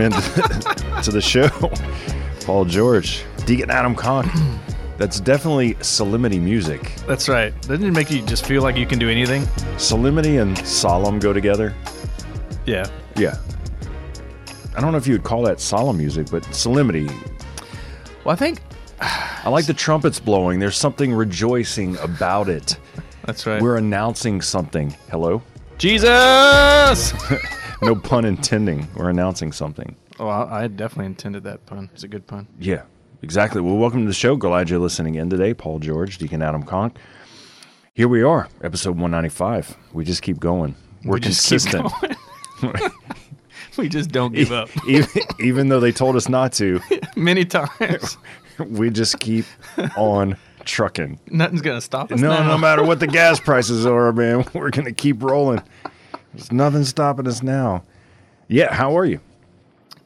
welcome, into to the show, Paul George, Deacon Adam Conk. That's definitely solemnity music. That's right. Doesn't it make you just feel like you can do anything? Solemnity and solemn go together. Yeah. Yeah. I don't know if you would call that solemn music, but solemnity. Well, I think I like the trumpets blowing. There's something rejoicing about it. that's right. We're announcing something. Hello? Jesus. No pun intending. We're announcing something. oh, I I definitely intended that pun. It's a good pun. Yeah, exactly. Well, welcome to the show. Glad you're listening in today. Paul George, Deacon Adam Conk. Here we are, episode 195. We just keep going. We're We consistent. going. we just don't give up. even, even though they told us not to, Many times. we just keep on trucking. Nothing's gonna stop us No, now. no matter what the gas prices are, man, we're going to keep rolling. There's nothing stopping us now. Yeah, how are you?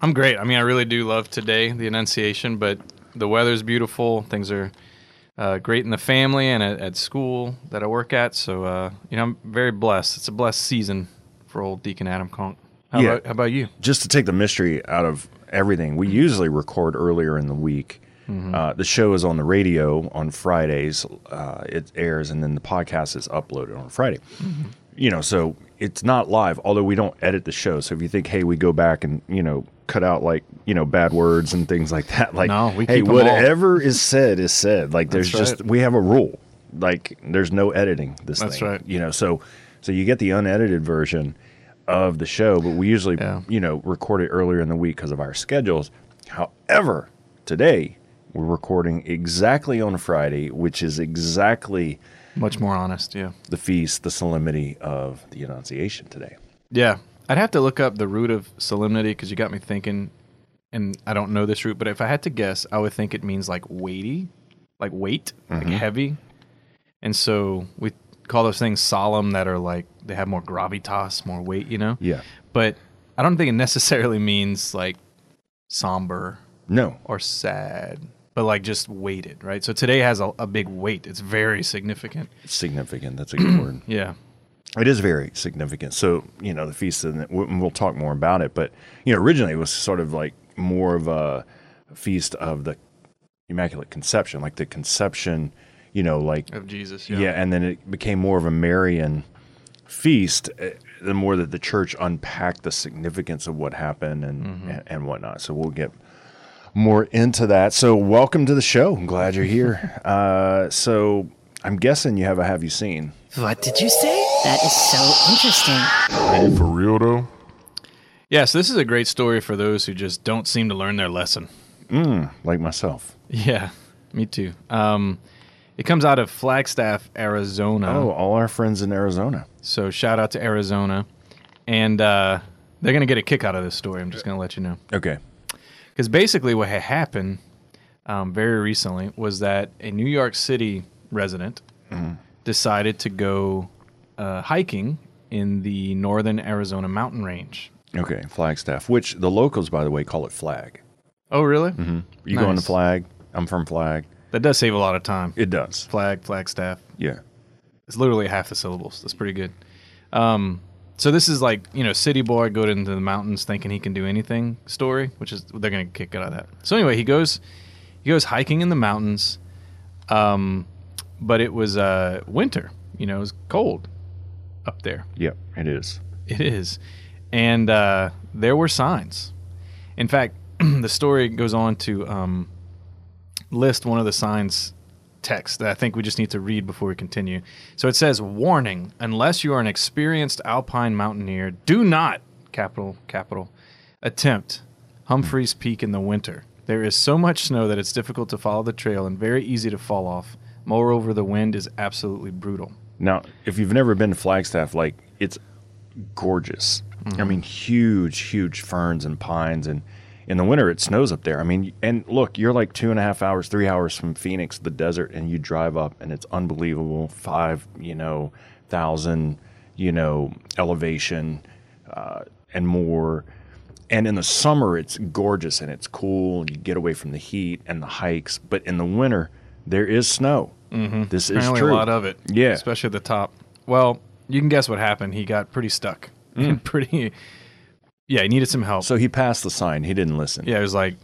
I'm great. I mean, I really do love today, the Annunciation, but the weather's beautiful. Things are uh, great in the family and at, at school that I work at. So, uh, you know, I'm very blessed. It's a blessed season for old Deacon Adam Conk. How, Yeah. about, how about you? just to take the mystery out of everything, we usually record earlier in the week. Uh, the show is on the radio on Fridays. Uh, it airs, and then the podcast is uploaded on Friday. You know, so it's not live. Although we don't edit the show, so if you think, hey, we go back and you know cut out like you know bad words and things like that, like No, we hey, keep 'em all. whatever is said is said. Like there's That's just right. we have a rule. Like there's no editing this That's thing. right. You know, so so you get the unedited version of the show, but we usually Yeah. you know, record it earlier in the week because of our schedules. However, today we're recording exactly on Friday, which is exactly Much more honest, yeah. the feast, the solemnity of the Annunciation today. Yeah. I'd have to look up the root of solemnity because you got me thinking, and I don't know this root, but if I had to guess, I would think it means like weighty, like weight, like mm-hmm. heavy. And so we call those things solemn that are like they have more gravitas, more weight, you know? Yeah. But I don't think it necessarily means like somber No. or sad, but like just weighted, right? So today has a, a big weight. It's very significant. Significant. That's a good word. Yeah. It is very significant. So, you know, the feast, and we'll we'll talk more about it. But, you know, originally it was sort of like more of a feast of the Immaculate Conception, like the conception, you know, like Of Jesus. Yeah. and then it became more of a Marian feast uh, the more that the church unpacked the significance of what happened and, and, and whatnot. So we'll get more into that. So welcome to the show. I'm glad you're here. uh, so I'm guessing you have a Have You Seen? What did you say? That is so interesting. Oh, for real though? Yeah, so this is a great story for those who just don't seem to learn their lesson. Like myself. Yeah, me too. Um, it comes out of Flagstaff, Arizona. Oh, all our friends in Arizona. So shout out to Arizona. And uh, they're going to get a kick out of this story. I'm just going to let you know. Okay. Because basically, what had happened um, very recently was that a New York City resident decided to go uh, hiking in the northern Arizona mountain range. Okay. Flagstaff, which the locals, by the way, call it flag. Oh, really? You going to Nice. flag? I'm from flag. That does save a lot of time. It does. Flag, Flagstaff. Yeah. It's literally half the syllables. That's pretty good. Um, so this is like you know, city boy go into the mountains thinking he can do anything story, which is they're gonna kick out of that. So anyway, he goes he goes hiking in the mountains, um, but it was uh, winter. You know, it was cold up there. Yep. It is. It is, and uh, there were signs. In fact, the story goes on to um, list one of the signs text that I think we just need to read before we continue. So it says, "Warning: Unless you are an experienced alpine mountaineer, do not capital capital attempt Humphreys Peak in the winter. There is so much snow that it's difficult to follow the trail and very easy to fall off. Moreover, the wind is absolutely brutal." Now, if you've never been to Flagstaff, like it's gorgeous. I mm-hmm. mean, huge, huge ferns and pines, and in the winter it snows up there. I mean, and look, you're like two and a half hours, three hours from Phoenix, the desert, and you drive up, and it's unbelievable. Five, you know, thousand, you know, elevation, uh, and more. And in the summer, it's gorgeous and it's cool. You get away from the heat and the hikes. But in the winter, there is snow. Mm-hmm. This is true. a lot of it. Yeah. Especially at the top. Well, you can guess what happened. He got pretty stuck. Mm. Pretty Yeah, he needed some help. So he passed the sign. He didn't listen. Yeah, he was like,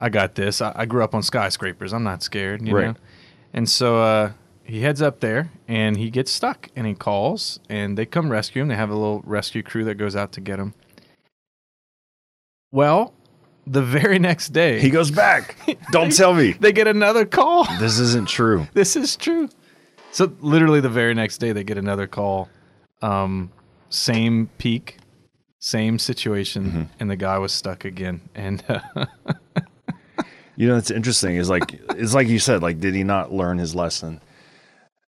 I got this. I, I grew up on skyscrapers. I'm not scared, you Right. know. And so uh, he heads up there and he gets stuck and he calls and they come rescue him. They have a little rescue crew that goes out to get him. Well, the very next day, He goes back. Don't tell me. they get another call. This isn't true. this is true. So literally the very next day they get another call. Um, same peak, same situation, Mm-hmm. and the guy was stuck again. And uh, You know, it's interesting. Is like it's like you said. Like, did he not learn his lesson?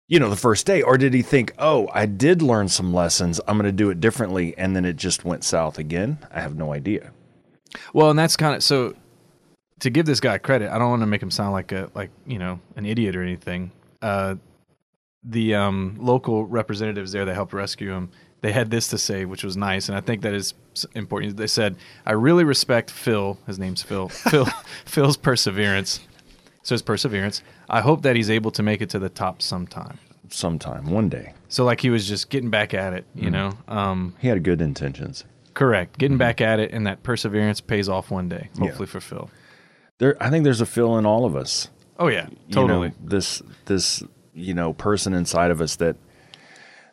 You know, the first day, or did he think, "Oh, I did learn some lessons. I'm going to do it differently," and then it just went south again? I have no idea. Well, and that's kind of so. To give this guy credit, I don't want to make him sound like a like you know an idiot or anything. Uh, the um, local representatives there that helped rescue him, they had this to say, which was nice, and I think that is important. They said, "I really respect Phil. His name's Phil. Phil. Phil's perseverance. So his perseverance. I hope that he's able to make it to the top sometime. Sometime, one day, So like he was just getting back at it, you know. Um, he had good intentions. correct, getting back at it, and that perseverance pays off one day, Yeah. hopefully for Phil. There, I think there's a Phil in all of us. Oh yeah, you totally. know, this this you know person inside of us that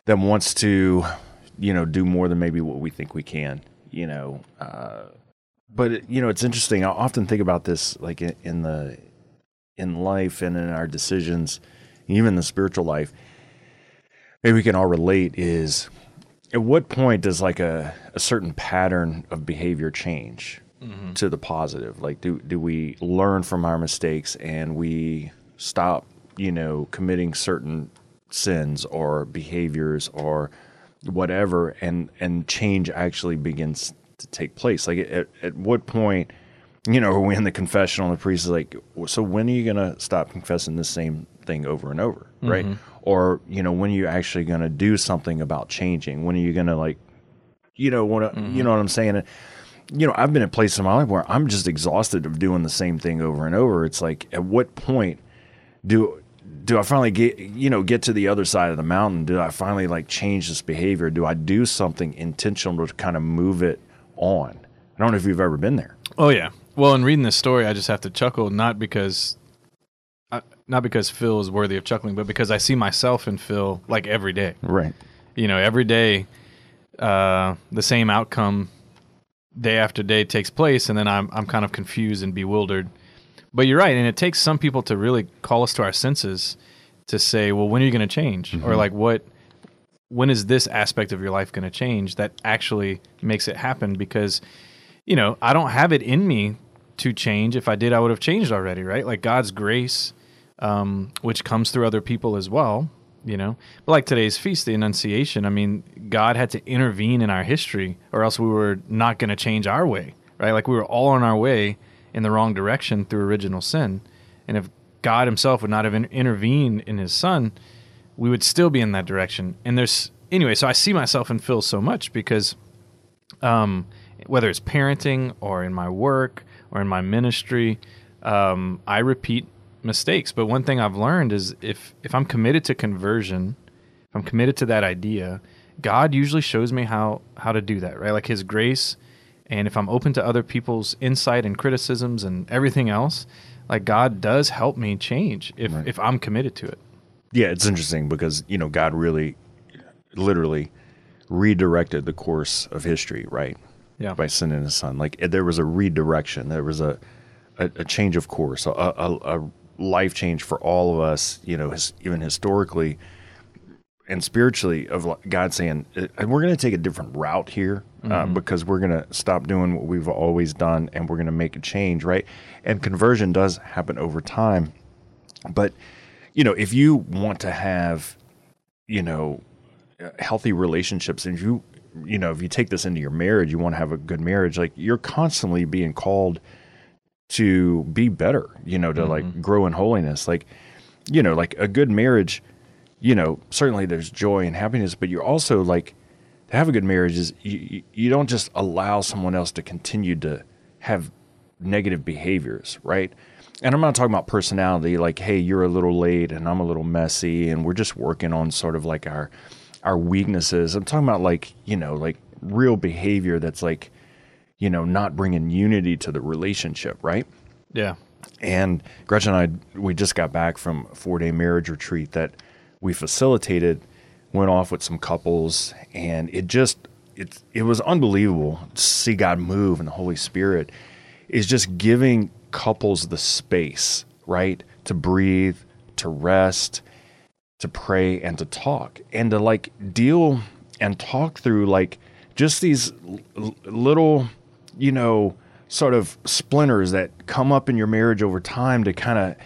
that wants to you know do more than maybe what we think we can you know uh, but you know it's interesting. I often think about this like in, in the in life and in our decisions even the spiritual life maybe we can all relate is at what point does like a, a certain pattern of behavior change to the positive? Like do do we learn from our mistakes and we stop you know committing certain sins or behaviors or whatever and and change actually begins to take place. Like at, at what point you know are we in the confessional and the priest is like so when are you going to stop confessing the same thing over and over? Mm-hmm. Right? Or you know when are you actually going to do something about changing? When are you going to like you know what mm-hmm. you know what i'm saying? And, you know i've been at places in my life where i'm just exhausted of doing the same thing over and over. It's like at what point do do i finally get you know get to the other side of the mountain do i finally like change this behavior do i do something intentional to kind of move it on i don't know if you've ever been there Oh yeah. Well, in reading this story, I just have to chuckle not because, uh, not because Phil is worthy of chuckling, but because I see myself in Phil like every day. right You know, every day, uh, the same outcome, day after day takes place, and then I'm I'm kind of confused and bewildered. But you're right, and it takes some people to really call us to our senses to say, well, when are you going to change, or like what. When is this aspect of your life going to change that actually makes it happen? Because you know, I don't have it in me to change. If I did, I would have changed already, right? Like God's grace, um, which comes through other people as well, you know. But like today's feast, the Annunciation, I mean, God had to intervene in our history, or else we were not going to change our way, right? Like we were all on our way in the wrong direction through original sin. And if God Himself would not have in- intervened in His Son, we would still be in that direction. And there's, anyway, so I see myself in Phil so much because um, whether it's parenting or in my work or in my ministry, um, I repeat mistakes. But one thing I've learned is if if I'm committed to conversion, if I'm committed to that idea, God usually shows me how how to do that. Right, like His grace, and if I'm open to other people's insight and criticisms and everything else, like God does help me change if if I'm committed to it. Yeah, it's interesting because you know God really, literally, redirected the course of history, right? Yeah. By sending His Son, like there was a redirection, there was a a, a change of course, a, a, a life change for all of us. You know, his, even historically and spiritually, of God saying, "Uh, "We're going to take a different route here uh, because we're going to stop doing what we've always done, and we're going to make a change." Right? And conversion does happen over time, but you know, if you want to have, you know, uh, healthy relationships, and if you, you know, if you take this into your marriage, you want to have a good marriage, like you're constantly being called to be better, you know, to like grow in holiness. Like, you know, like a good marriage, you know, certainly there's joy and happiness, but you're also like, to have a good marriage is you, you- don't just allow someone else to continue to have negative behaviors, right? And I'm not talking about personality, like, hey, you're a little late and I'm a little messy, and we're just working on sort of like our our weaknesses. I'm talking about like, you know, like real behavior that's like, you know, not bringing unity to the relationship, right? Yeah. And Gretchen and I, we just got back from a four day marriage retreat that we facilitated, went off with some couples, and it just, it, it was unbelievable to see God move and the Holy Spirit is just giving couples the space, right? To breathe, to rest, to pray, and to talk, and to like deal and talk through like just these l- little, you know, sort of splinters that come up in your marriage over time to kind of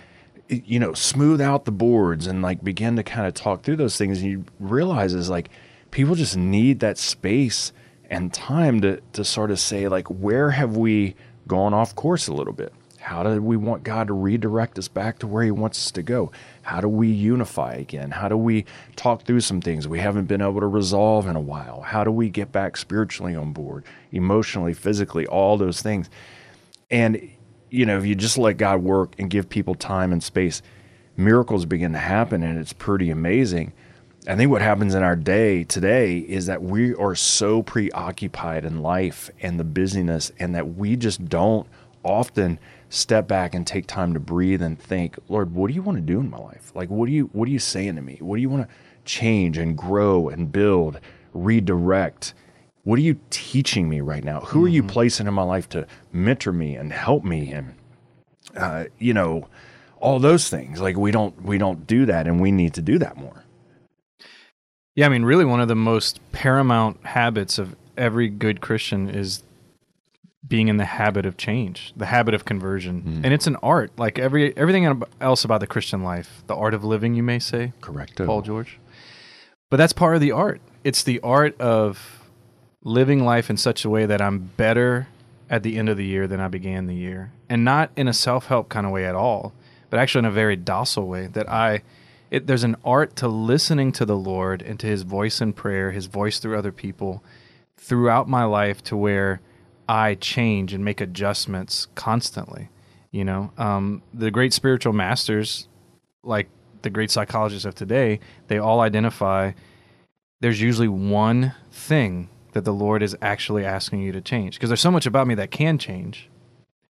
you know smooth out the boards and like begin to kind of talk through those things and you realize is like people just need that space and time to to sort of say like where have we gone off course a little bit? How do we want God to redirect us back to where he wants us to go? How do we unify again? How do we talk through some things we haven't been able to resolve in a while? How do we get back spiritually on board emotionally physically all those things? And you know, if you just let God work and give people time and space, miracles begin to happen and it's pretty amazing. I think what happens in our day today is that we are so preoccupied in life and the busyness and that we just don't often step back and take time to breathe and think, Lord, what do you want to do in my life? Like what do you what are you saying to me? What do you want to change and grow and build, redirect? What are you teaching me right now? Who are you placing in my life to mentor me and help me and uh, you know all those things? Like we don't we don't do that, and we need to do that more. Yeah, I mean, really, one of the most paramount habits of every good Christian is being in the habit of change, the habit of conversion, and it's an art. Like every everything else about the Christian life, the art of living, you may say, Correct. Paul George. But that's part of the art. It's the art of living life in such a way that I'm better at the end of the year than I began the year, and not in a self-help kind of way at all, but actually in a very docile way. That I, it, there's an art to listening to the Lord and to His voice in prayer, His voice through other people, throughout my life, to where I change and make adjustments constantly. You know, um, the great spiritual masters, like the great psychologists of today, they all identify there's usually one thing that the Lord is actually asking you to change. Because there's so much about me that can change.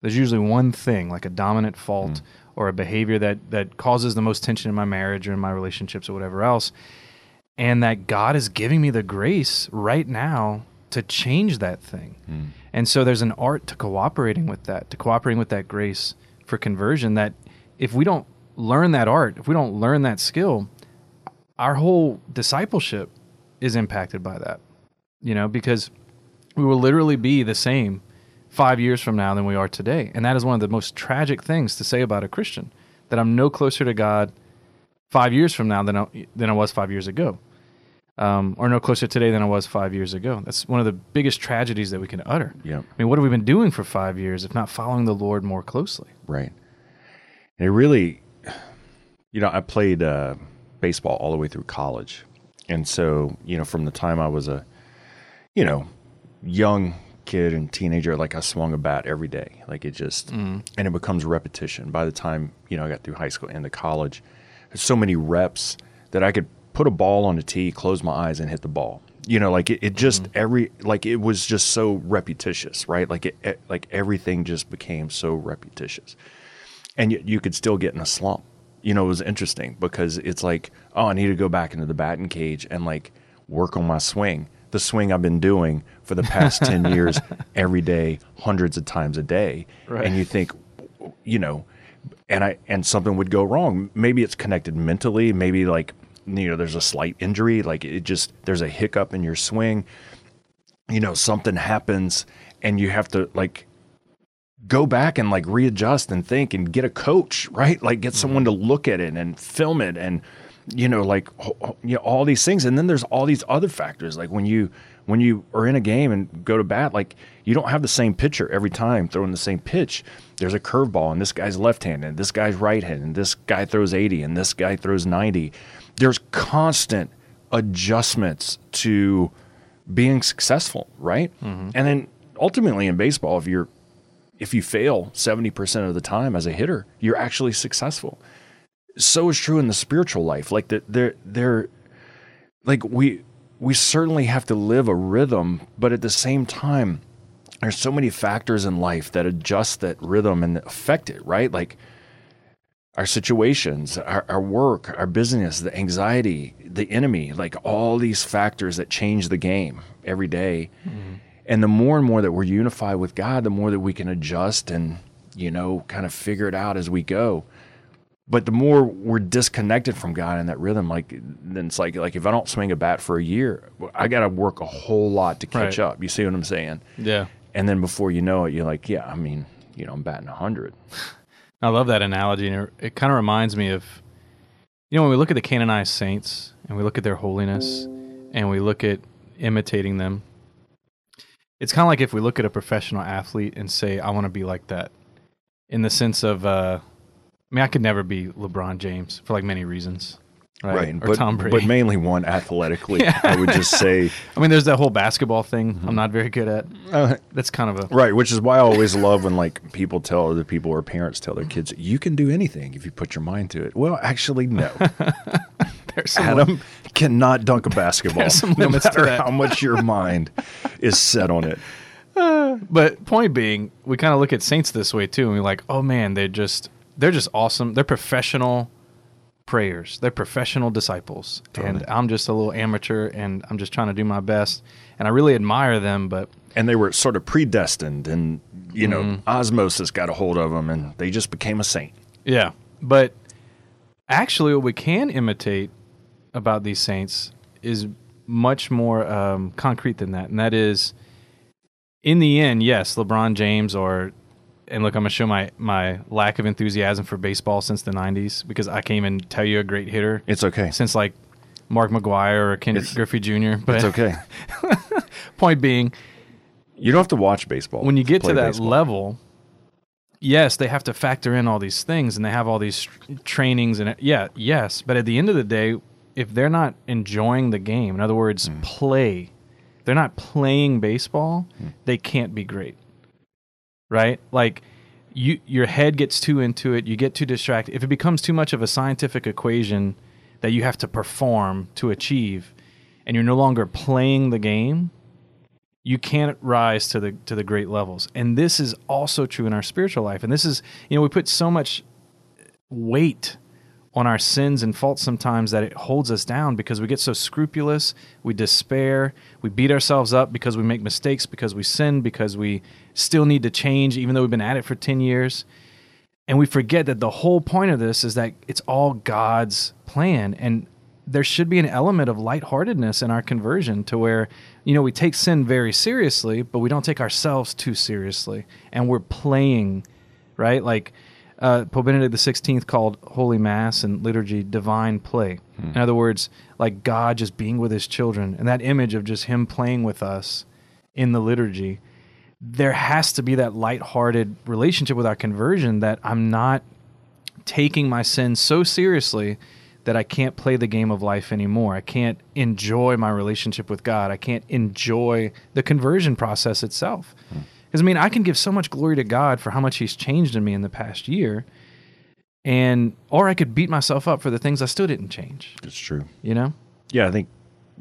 There's usually one thing, like a dominant fault mm. or a behavior that that causes the most tension in my marriage or in my relationships or whatever else. And that God is giving me the grace right now to change that thing. Mm. And so there's an art to cooperating with that, to cooperating with that grace for conversion that if we don't learn that art, if we don't learn that skill, our whole discipleship is impacted by that. You know, because we will literally be the same five years from now than we are today. And that is one of the most tragic things to say about a Christian that I'm no closer to God five years from now than I, than I was five years ago, um, or no closer today than I was five years ago. That's one of the biggest tragedies that we can utter. Yep. I mean, what have we been doing for five years if not following the Lord more closely? Right. And it really, you know, I played uh, baseball all the way through college. And so, you know, from the time I was a, you know, young kid and teenager, like I swung a bat every day. Like it just, mm. and it becomes repetition. By the time, you know, I got through high school and to college, there's so many reps that I could put a ball on a tee, close my eyes, and hit the ball. You know, like it, it just mm-hmm. every like it was just so repetitious, right? Like it, it like everything just became so repetitious and yet you could still get in a slump. You know, it was interesting because it's like, oh, I need to go back into the batting cage and like work on my swing. The swing I've been doing for the past 10 years every day, hundreds of times a day. Right. And you think, you know, and I and something would go wrong. Maybe it's connected mentally, maybe like you know, there's a slight injury, like it just there's a hiccup in your swing. You know, something happens and you have to like go back and like readjust and think and get a coach, right? Like get someone mm-hmm. to look at it and film it and you know like you know all these things. And then there's all these other factors like when you when you are in a game and go to bat like you don't have the same pitcher every time throwing the same pitch. There's a curveball and this guy's left-handed and this guy's right-handed and this guy throws 80 and this guy throws 90 there's constant adjustments to being successful right? Mm-hmm. And then ultimately in baseball if you're if you fail 70% of the time as a hitter, you're actually successful. So is true in the spiritual life. Like that they're they're like we we certainly have to live a rhythm, but at the same time, there's so many factors in life that adjust that rhythm and affect it, right? Like our situations, our, our work, our business, the anxiety, the enemy, like all these factors that change the game every day. Mm-hmm. And the more and more that we're unified with God, the more that we can adjust and, you know, kind of figure it out as we go. But the more we're disconnected from God in that rhythm, like then it's like like if I don't swing a bat for a year, I got to work a whole lot to catch Right. up. You see what I'm saying? Yeah. And then before you know it, you're like, yeah, I mean, you know, I'm batting 100. I love that analogy, and it, it kind of reminds me of, you know, when we look at the canonized saints and we look at their holiness and we look at imitating them. It's kind of like if we look at a professional athlete and say, "I want to be like that," in the sense of, uh, I mean, I could never be LeBron James for like many reasons, right? Or But, Tom Brady. but mainly one athletically. I would just say, I mean, there's that whole basketball thing. I'm not very good at. uh, That's kind of a right, which is why I always love when like people tell other people or parents tell their kids, you can do anything if you put your mind to it. Well, actually, no. there's some Adam cannot dunk a basketball, no limits to matter how much your mind is set on it. But point being, we kind of look at saints this way too, and we're like, oh man, they're just they're just awesome. They're professional prayers. They're professional disciples, and I'm just a little amateur, and I'm just trying to do my best. And I really admire them, but And they were sort of predestined, and you know, Mm-hmm. osmosis got a hold of them, and they just became a saint. yeah. But actually, what we can imitate about these saints is much more um, concrete than that, and that is, in the end, yes, LeBron James or and look, I'm gonna show my my lack of enthusiasm for baseball since the '90s because I can't even tell you a great hitter It's okay. since like Mark McGwire or Ken It's- Griffey Jr. But It's okay. point being, You don't have to watch baseball when you get to play that baseball. level, yes, they have to factor in all these things and they have all these tr- trainings and yeah, yes, but at the end of the day, if they're not enjoying the game, in other words, Hmm. play, they're not playing baseball, they can't be great. Right? Like you your head gets too into it, you get too distracted. If it becomes too much of a scientific equation that you have to perform to achieve and you're no longer playing the game, you can't rise to the to the great levels. And this is also true in our spiritual life. And this is, you know, we put so much weight on our sins and faults sometimes that it holds us down because we get so scrupulous, we despair, we beat ourselves up because we make mistakes, because we sin, because we still need to change even though we've been at it for 10 years. And we forget that the whole point of this is that it's all God's plan. And there should be an element of lightheartedness in our conversion to where, you know, we take sin very seriously, but we don't take ourselves too seriously. And we're playing, right? Like uh, Pope Benedict XVI called Holy Mass and liturgy divine play. In other words, like God just being with his children. And that image of just him playing with us in the liturgy there has to be that lighthearted relationship with our conversion that I'm not taking my sin so seriously that I can't play the game of life anymore. I can't enjoy my relationship with God. I can't enjoy the conversion process itself. Because I mean, I can give so much glory to God for how much He's changed in me in the past year, and or I could beat myself up for the things I still didn't change. It's true. You know? Yeah, I think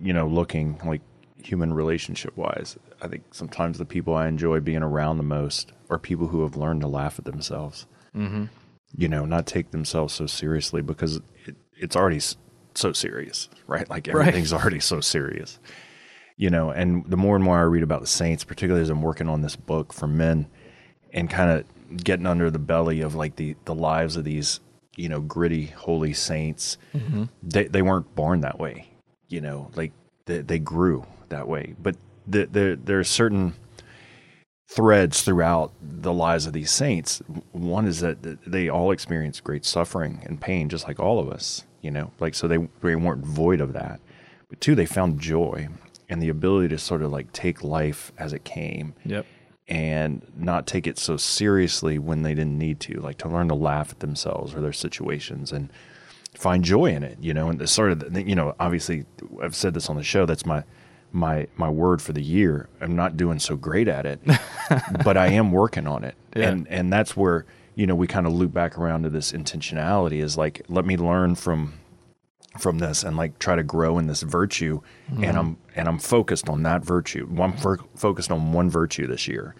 you know, looking like human relationship wise, I think sometimes the people I enjoy being around the most are people who have learned to laugh at themselves. Mm-hmm. You know, not take themselves so seriously because it, it's already so serious, right? Like everything's already so serious. You know, and the more and more I read about the saints, particularly as I'm working on this book for men, and kind of getting under the belly of like the the lives of these you know gritty holy saints, mm-hmm. they they weren't born that way you know like they, they grew that way. But the, the, there are certain threads throughout the lives of these saints. One is that they all experienced great suffering and pain just like all of us you know like so they, they weren't void of that. But two they found joy and the ability to sort of like take life as it came Yep. and not take it so seriously when they didn't need to, like to learn to laugh at themselves or their situations and find joy in it, you know. And the sort of, you know, obviously, I've said this on the show. That's my my my word for the year. I'm not doing so great at it, but I am working on it, Yeah. and and that's where you know we kind of loop back around to this intentionality. Is like let me learn from from this and like try to grow in this virtue and mm-hmm. i'm and i'm focused on that virtue i'm fo- focused on one virtue this year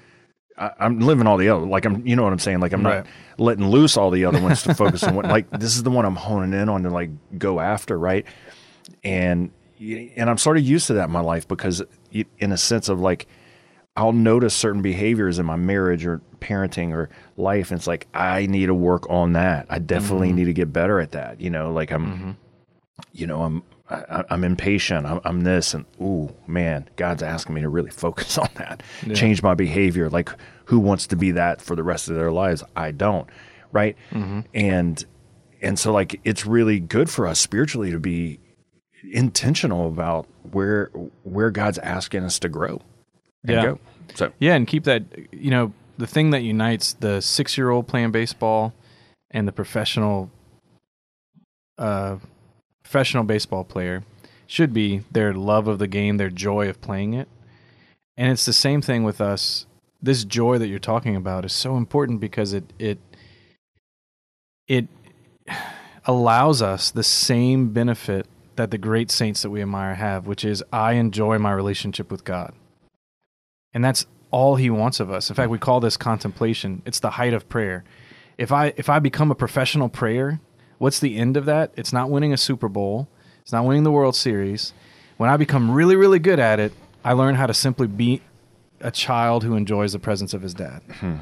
I, I'm living all the other. Like I'm, you know what I'm saying. Like I'm Right. not letting loose all the other ones to focus on what. Like this is the one I'm honing in on to like go after, right? And and I'm sort of used to that in my life because, in a sense of like, I'll notice certain behaviors in my marriage or parenting or life, and it's like I need to work on that. I definitely mm-hmm. need to get better at that. You know, like I'm, mm-hmm. You know, I'm. I, I'm impatient. I'm, I'm this, and ooh, man, God's asking me to really focus on that, change my behavior. Like, who wants to be that for the rest of their lives? I don't, right? And and so, like, it's really good for us spiritually to be intentional about where where God's asking us to grow and Yeah. go. So Yeah, and keep that. You know, the thing that unites the six-year-old playing baseball and the professional, uh, professional baseball player should be their love of the game, their joy of playing it, and it's the same thing with us. This joy that you're talking about is so important because it it it allows us the same benefit that the great saints that we admire have, which is I enjoy my relationship with God. And that's all he wants of us. In fact, we call this contemplation. It's the height of prayer. If I if I become a professional prayer, what's the end of that? It's not winning a Super Bowl. It's not winning the World Series. When I become really really good at it, I learn how to simply be a child who enjoys the presence of his dad. Hmm.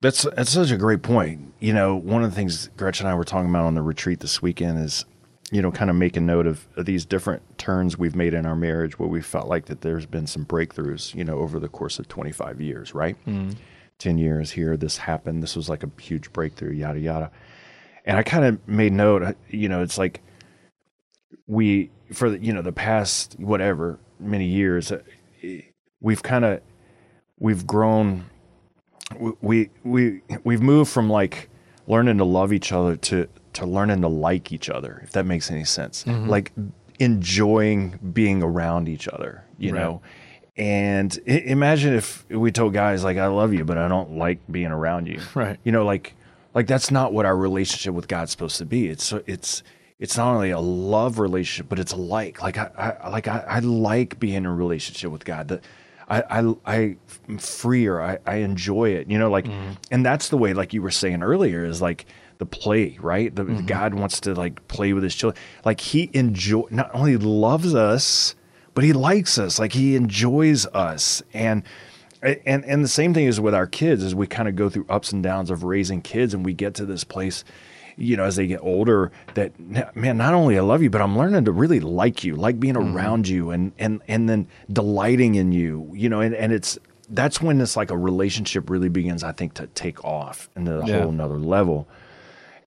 That's that's such a great point. You know, one of the things Gretchen and I were talking about on the retreat this weekend is, you know, kind of making note of, of these different turns we've made in our marriage where we felt like that there's been some breakthroughs, you know, over the course of 25 years, right? Mm-hmm. 10 years here, this happened. This was like a huge breakthrough, yada, yada. And I kind of made note, uh, you know, it's like we, for the, you know, the past, whatever, many years, uh, we've kind of, we've grown we we we've moved from like learning to love each other to to learning to like each other if that makes any sense like enjoying being around each other you Right. know and I- imagine if we told guys like i love you but i don't like being around you Right. you know like like that's not what our relationship with god's supposed to be it's it's it's not only a love relationship but it's a like like i, I like I, I like being in a relationship with god that I, I, I am freer. I, I enjoy it, you know, like, mm-hmm. and that's the way, like you were saying earlier, is like the play, right? The, mm-hmm. God wants to like play with his children. Like he enjoy, not only loves us, but he likes us. Like he enjoys us. And, and, and the same thing is with our kids as we kind of go through ups and downs of raising kids and we get to this place, you know, as they get older that man, not only I love you, but I'm learning to really like you, like being mm-hmm. around you and, and, and then delighting in you, you know, and, and it's, that's when it's like a relationship really begins, I think, to take off into a Yeah. whole nother level.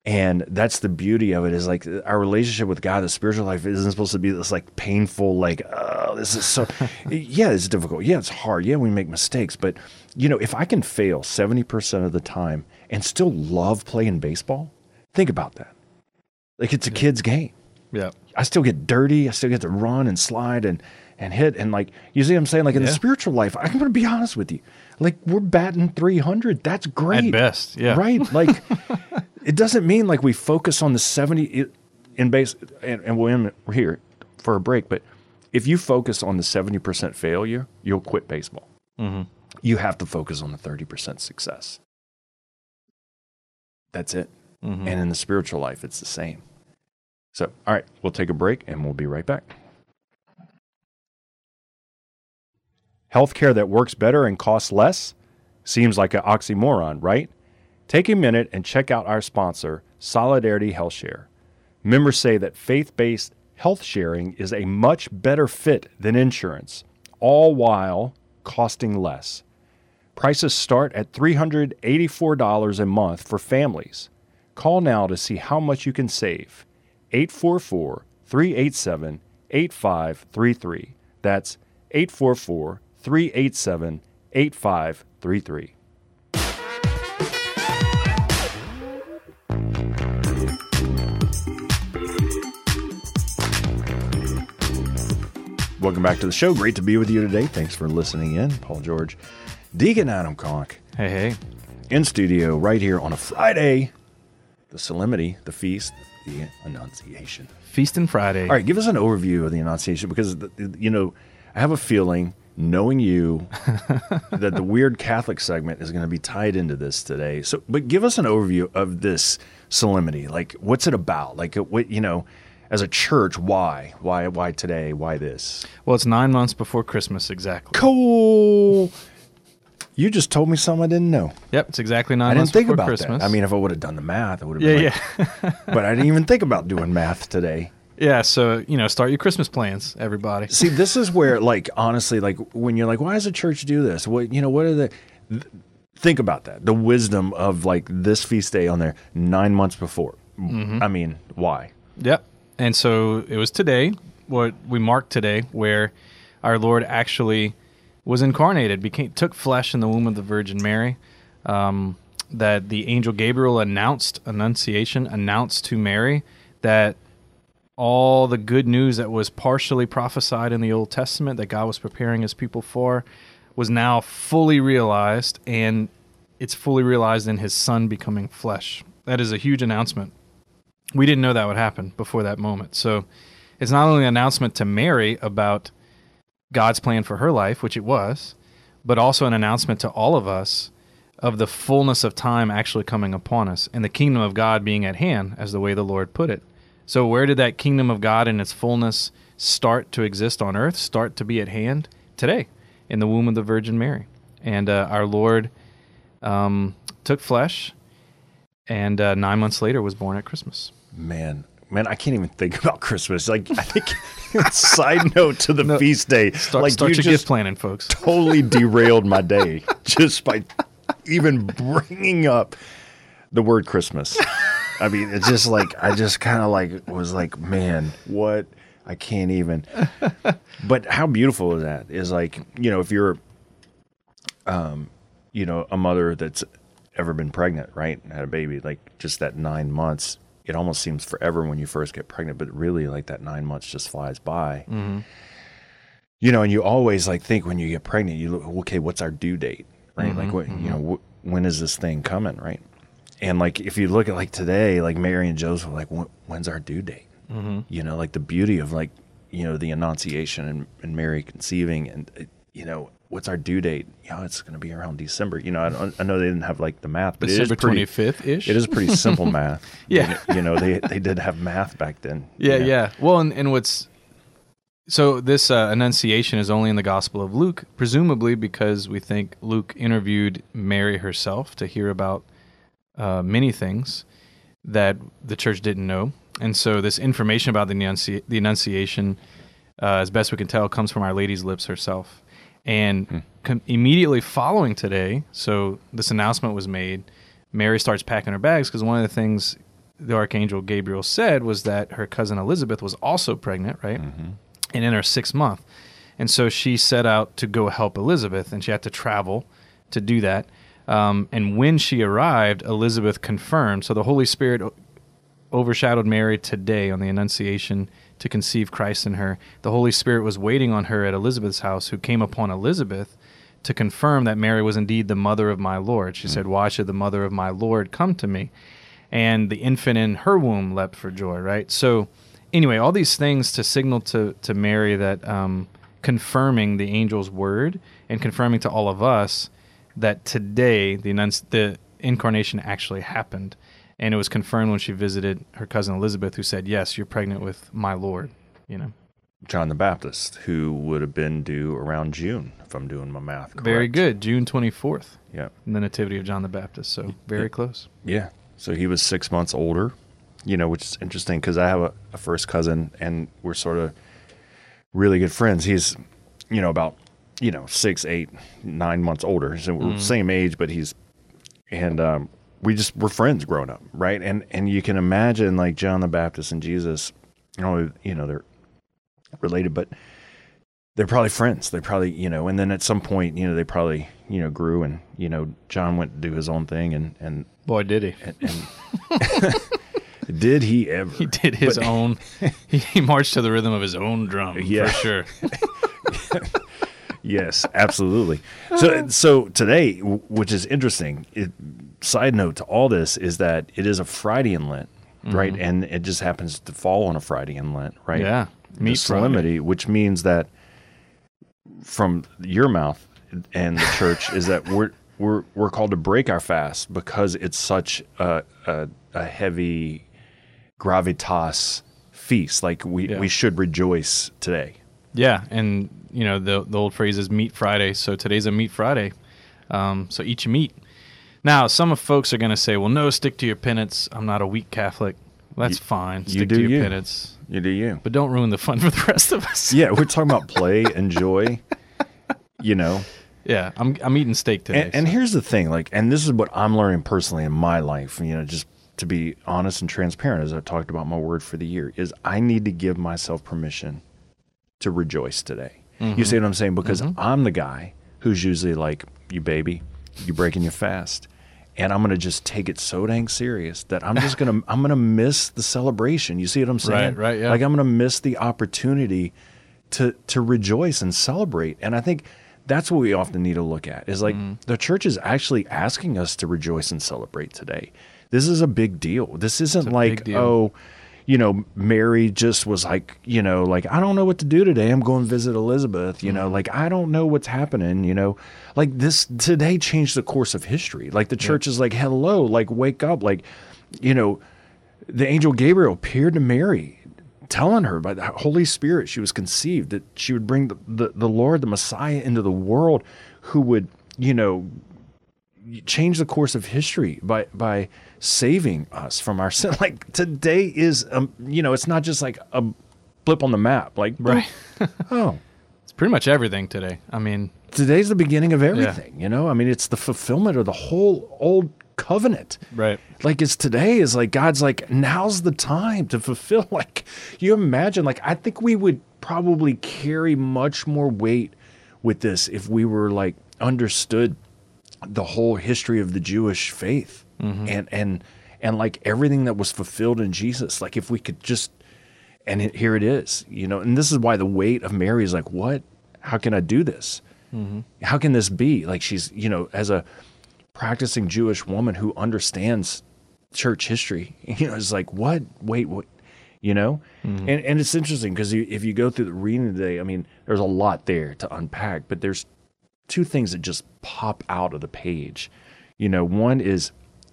And that's the beauty of it is like our relationship with God, the spiritual life isn't supposed to be this like painful, like, oh, this is so, yeah, it's difficult. Yeah, it's hard. Yeah, we make mistakes. But, you know, if I can fail 70% of the time and still love playing baseball, think about that. Like it's a kid's game. Yeah. I still get dirty. I still get to run and slide and and hit and like you see what I'm saying. Like in the spiritual life, I'm gonna be honest with you. Like we're batting 300. That's great At best, yeah. right. Like it doesn't mean like we focus on the 70 in base and, and we'll end we're here for a break. But if you focus on the 70 percent failure, you'll quit baseball. Mm-hmm. You have to focus on the 30 percent success. That's it. Mm-hmm. And in the spiritual life, it's the same. So, all right, we'll take a break and we'll be right back. Healthcare that works better and costs less seems like an oxymoron, right? Take a minute and check out our sponsor, Solidarity Health Share. Members say that faith based health sharing is a much better fit than insurance, all while costing less. Prices start at $384 a month for families. Call now to see how much you can save. 844 387 8533. That's 844 387 8533. Welcome back to the show. Great to be with you today. Thanks for listening in. Paul George, Deacon Adam Conk Hey, hey. in studio right here on a Friday. The solemnity, the feast, the Annunciation. Feast and Friday. All right, give us an overview of the Annunciation because the, the- you know I have a feeling knowing you, that the weird Catholic segment is going to be tied into this today. So, but give us an overview of this solemnity. Like, what's it about? Like, what you know, as a church, why, why, why today? Why this? Well, it's nine months before Christmas, exactly. Cool. You just told me something I didn't know. Yep, it's exactly nine I didn't months think before about Christmas. that. I mean, if I would have done the math, I would have yeah, been like, yeah. but I didn't even think about doing math today. Yeah, so, you know, start your Christmas plans, everybody. See, this is where, like, honestly, like when you're like, why does the church do this? What you know, what are the th- think about that? The wisdom of like this feast day on there nine months before. I mean, why? Yep. And so it was today, what we marked today, where our Lord actually was incarnated, became took flesh in the womb of the Virgin Mary. Um, that the angel Gabriel announced, Annunciation announced to Mary that all the good news that was partially prophesied in the Old Testament that God was preparing his people for was now fully realized, and it's fully realized in his son becoming flesh. That is a huge announcement. We didn't know that would happen before that moment. So it's not only an announcement to Mary about God's plan for her life, which it was, but also an announcement to all of us of the fullness of time actually coming upon us and the kingdom of God being at hand, as the way the Lord put it. So, where did that kingdom of God in its fullness start to exist on earth, start to be at hand? Today, in the womb of the Virgin Mary. And uh, our Lord um, took flesh, and uh, nine months later was born at Christmas. Man, man, I can't even think about Christmas. Like, I think side note to the No, feast day, Start, like start you your just gift planning, folks. totally derailed my day just by even bringing up the word Christmas. I mean, it's just like I just kind of like was like, man, what? I can't even. But how beautiful is that? Is like you know if you're, um, you know, a mother that's ever been pregnant, right, had a baby, like just that nine months. It almost seems forever when you first get pregnant, but really, like that nine months just flies by mm-hmm. you know, and you always like think when you get pregnant, you look, okay, what's our due date, right? Mm-hmm, like, what, you mm-hmm. know, wh- when is this thing coming, right? And like, if you look at like today, like Mary and Joseph, like, when's our due date? You know, like the beauty of like, you know, the Annunciation and, and Mary conceiving, and uh, you know, what's our due date? You know, it's going to be around December. You know, I, don't- I know they didn't have like the math, but December twenty fifth ish. It is pretty simple math. Yeah. you know, they they did have math back then. you Yeah, know. yeah. Well, and, and what's so this uh, Annunciation is only in the Gospel of Luke, presumably because we think Luke interviewed Mary herself to hear about uh, many things that the church didn't know, and so this information about the, Annunci- the Annunciation, uh, as best we can tell, comes from Our Lady's lips herself. And com- immediately following today, so this announcement was made. Mary starts packing her bags because one of the things the archangel Gabriel said was that her cousin Elizabeth was also pregnant, right? And in her sixth month. And so she set out to go help Elizabeth, and she had to travel to do that. Um, and when she arrived, Elizabeth confirmed. So the Holy Spirit overshadowed Mary today on the Annunciation to conceive Christ in her. The Holy Spirit was waiting on her at Elizabeth's house, who came upon Elizabeth to confirm that Mary was indeed the mother of my Lord. She said, Why should the mother of my Lord come to me? And the infant in her womb leapt for joy, right? So, anyway, all these things to signal to, to Mary that um, confirming the angel's word and confirming to all of us that today the, the incarnation actually happened. And it was confirmed when she visited her cousin Elizabeth, who said, Yes, you're pregnant with my Lord, you know. John the Baptist, who would have been due around June, if I'm doing my math correct. Very good. June 24th, Yeah. the Nativity of John the Baptist. So, very close. Yeah. So he was six months older, you know, which is interesting because I have a, a first cousin and we're sort of really good friends. He's, you know, about, you know, six, eight, nine months older. So we're the same age, but he's, and um, we just were friends growing up, right? And and you can imagine like John the Baptist and Jesus, you know, you know they're related, but they're probably friends. They probably, you know, and then at some point, you know, they probably, you know, grew and you know, John went to do his own thing, and and Boy, did he. and, and did he ever? He did his But- own. He, he marched to the rhythm of his own drum, Yeah. for sure. Yes, absolutely. So, uh-huh. so today, which is interesting. It, side note to all this is that it is a Friday in Lent, mm-hmm. right? And it just happens to fall on a Friday in Lent, right? Yeah. The Meat Friday. solemnity, which means that from your mouth and the church is that we're we're we're called to break our fast because it's such a a, a heavy gravitas feast. Like we Yeah. we should rejoice today. Yeah, and you know the the old phrase is Meat Friday. So today's a Meat Friday. Um, so eat your meat. Now, some of folks are going to say, "Well, no, stick to your penance. I'm not a weak Catholic. That's You- fine. you Stick do to your you. penance, You do you. but don't ruin the fun for the rest of us." Yeah, we're talking about play and joy. You know, yeah. I'm I'm eating steak today. and, and here's the thing, like, and this is what I'm learning personally in my life. You know, just to be honest and transparent, as I talked about my word for the year, is I need to give myself permission to rejoice today. You see what I'm saying? Because I'm the guy who's usually like, "You baby, you breaking your fast." And I'm gonna just take it so dang serious that I'm just gonna I'm gonna miss the celebration. You see what I'm saying? Right, right, yeah. Like I'm gonna miss the opportunity to to rejoice and celebrate. And I think that's what we often need to look at is like Mm-hmm. the church is actually asking us to rejoice and celebrate today. This is a big deal. This isn't like oh, you know, Mary just was like, you know, like I don't know what to do today. I'm going to visit Elizabeth, you Mm-hmm. know, like I don't know what's happening, you know. Like this today changed the course of history. Like the church is like, "Hello, like wake up." Like, you know, the angel Gabriel appeared to Mary, telling her by the Holy Spirit she was conceived that she would bring the, the, the Lord, the Messiah, into the world, who would, you know, change the course of history by by saving us from our sin. Like today is, um, you know, it's not just like a blip on the map. Like, right. oh, it's pretty much everything today. I mean, today's the beginning of everything. You know, I mean, it's the fulfillment of the whole old covenant. right. like it's today is like god's like now's the time to fulfill like you imagine like i think we would probably carry much more weight with this if we were like understood the whole history of the jewish faith mm-hmm. and and and like everything that was fulfilled in jesus like if we could just and it, here it is you know and this is why the weight of mary is like what how can i do this mm-hmm. how can this be like she's you know as a practicing Jewish woman who understands church history. You know, it's like, what? Wait, what? You know? Mm-hmm. And, and it's interesting because if you go through the reading today, I mean, there's a lot there to unpack, but there's two things that just pop out of the page. You know, one is,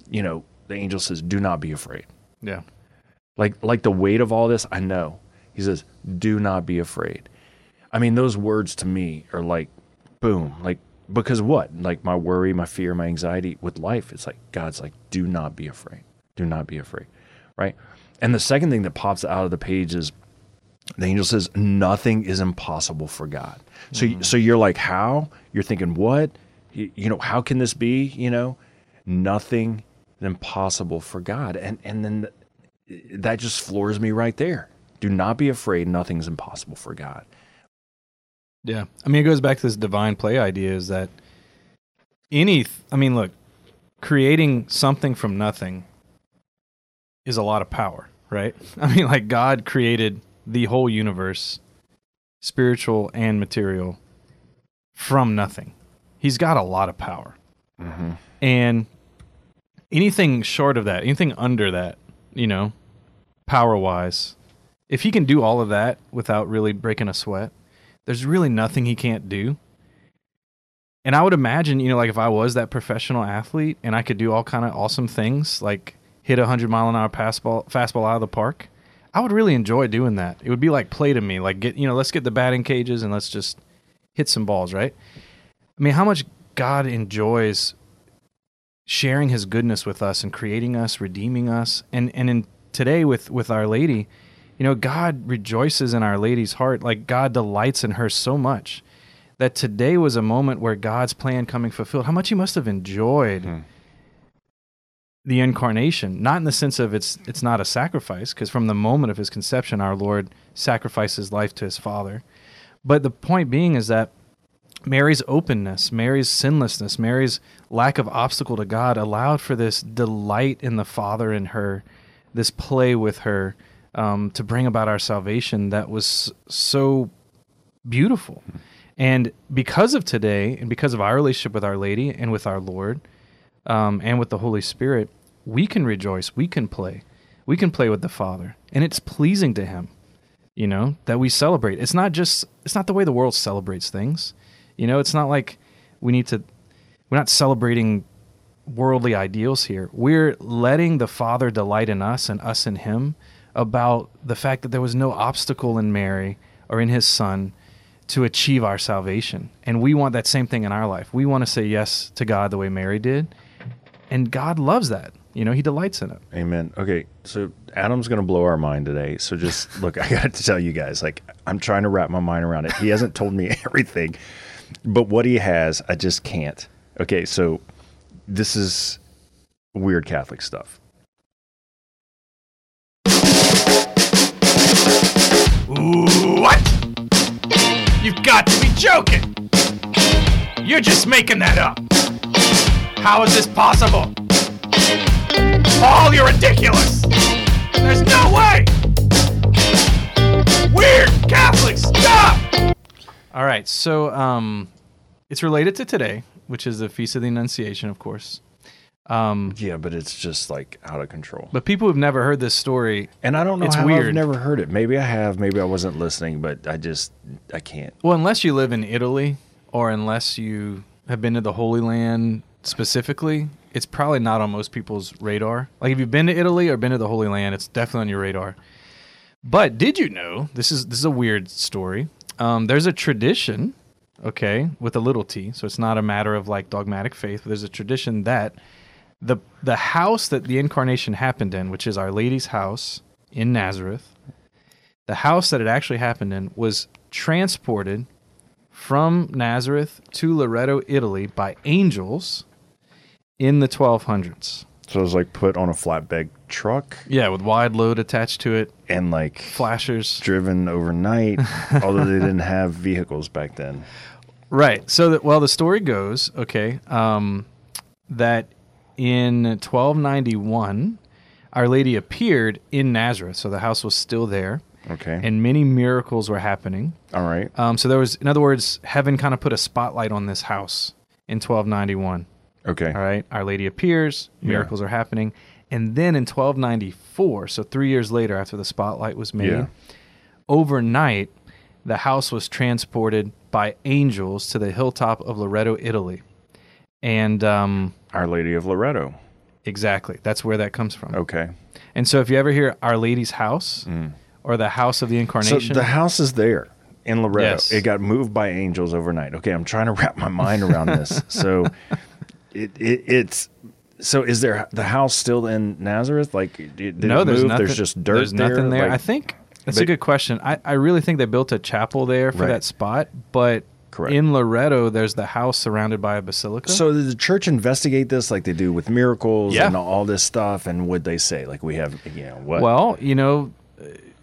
you know, the angel says, do not be afraid. Yeah. Like, like the weight of all this, I know. He says, do not be afraid. I mean, those words to me are like, boom, like, because what? Like my worry, my fear, my anxiety with life, it's like, God's like, do not be afraid. Do not be afraid. Right. And the second thing that pops out of the page is the angel says, nothing is impossible for God. So, so you're like, how? You're thinking, what? You, you know, how can this be? You know, nothing impossible for God. And, and then that just floors me right there. Do not be afraid. Nothing's impossible for God. Yeah. I mean, it goes back to this divine play idea is that any, I mean, look, creating something from nothing is a lot of power, right? I mean, like God created the whole universe, spiritual and material, from nothing. He's got a lot of power. Mm-hmm. And anything short of that, anything under that, you know, power wise, if he can do all of that without really breaking a sweat, there's really nothing he can't do. And I would imagine, you know, like if I was that professional athlete and I could do all kind of awesome things, like hit a hundred mile an hour fastball, fastball out of the park, I would really enjoy doing that. It would be like play to me, like get, you know, let's get the batting cages and let's just hit some balls, right? I mean, how much God enjoys sharing His goodness with us and creating us, redeeming us, and and in today with with Our Lady, you know, God rejoices in Our Lady's heart, like God delights in her so much that today was a moment where God's plan coming fulfilled. How much He must have enjoyed hmm. The incarnation, not in the sense of it's it's not a sacrifice, because from the moment of His conception, our Lord sacrificed His life to His Father. But the point being is that Mary's openness, Mary's sinlessness, Mary's lack of obstacle to God allowed for this delight in the Father in her, this play with her, um, to bring about our salvation that was so beautiful. And because of today, and because of our relationship with Our Lady and with our Lord, um, and with the Holy Spirit, we can rejoice, we can play, we can play with the Father, and it's pleasing to Him you know, that we celebrate. It's not just it's not the way the world celebrates things. You know, it's not like we need to we're not celebrating worldly ideals here. We're letting the Father delight in us and us in him about the fact that there was no obstacle in Mary or in his son to achieve our salvation. And we want that same thing in our life. We want to say yes to God the way Mary did. And God loves that. You know, he delights in it. Amen. Okay, so Adam's going to blow our mind today. So just look, I got to tell you guys, like, I'm trying to wrap my mind around it. He hasn't told me everything, but what he has, I just can't. Okay, so this is weird Catholic stuff. What? You've got to be joking! You're just making that up! How is this possible? Paul, you're ridiculous! There's no way! Weird Catholic stuff! All right, so um, it's related to today, which is the Feast of the Annunciation, of course. Um, Yeah, but it's just like out of control. but people who've never heard this story, And I don't know It's how weird. I've never heard it. Maybe I have, maybe I wasn't listening, but I just I can't. well, unless you live in Italy or unless you have been to the Holy Land specifically, it's probably not on most people's radar. Like if you've been to Italy or been to the Holy Land, it's definitely on your radar. But did you know this is this is a weird story? Um, there's a tradition, okay, with a little t, so it's not a matter of like dogmatic faith. But there's a tradition that the the house that the incarnation happened in, which is Our Lady's house in Nazareth, the house that it actually happened in was transported from Nazareth to Loreto, Italy by angels in the 1200s. So it was like put on a flatbed truck Yeah, with wide load attached to it, and like flashers. driven overnight, although they didn't have vehicles back then. Right. So that well, the story goes, okay, um, that in 1291, Our Lady appeared in Nazareth, so the house was still there, Okay. and many miracles were happening. All right. Um, so there was, in other words, heaven kind of put a spotlight on this house in 1291. Okay. All right, Our Lady appears, miracles are happening, and then in 1294, so three years later, after the spotlight was made, Yeah. overnight, the house was transported by angels to the hilltop of Loreto, Italy, and um, Our Lady of Loreto. exactly that's where that comes from. Okay. And so, if you ever hear Our Lady's house or the House of the So Incarnation, the house is there in Loreto. Yes. It got moved by angels overnight. Okay, I'm trying to wrap my mind around this. So it, it it's so is there the house still in Nazareth? Like did no, there's move? nothing. There's just dirt There's nothing there. Like- I think that's a good question. I, I really think they built a chapel there for Right. that spot, but Correct. in Loreto, there's the house surrounded by a basilica. So did the church investigate this like they do with miracles Yeah. and all this stuff? And would they say like we have you know what? Well, you know,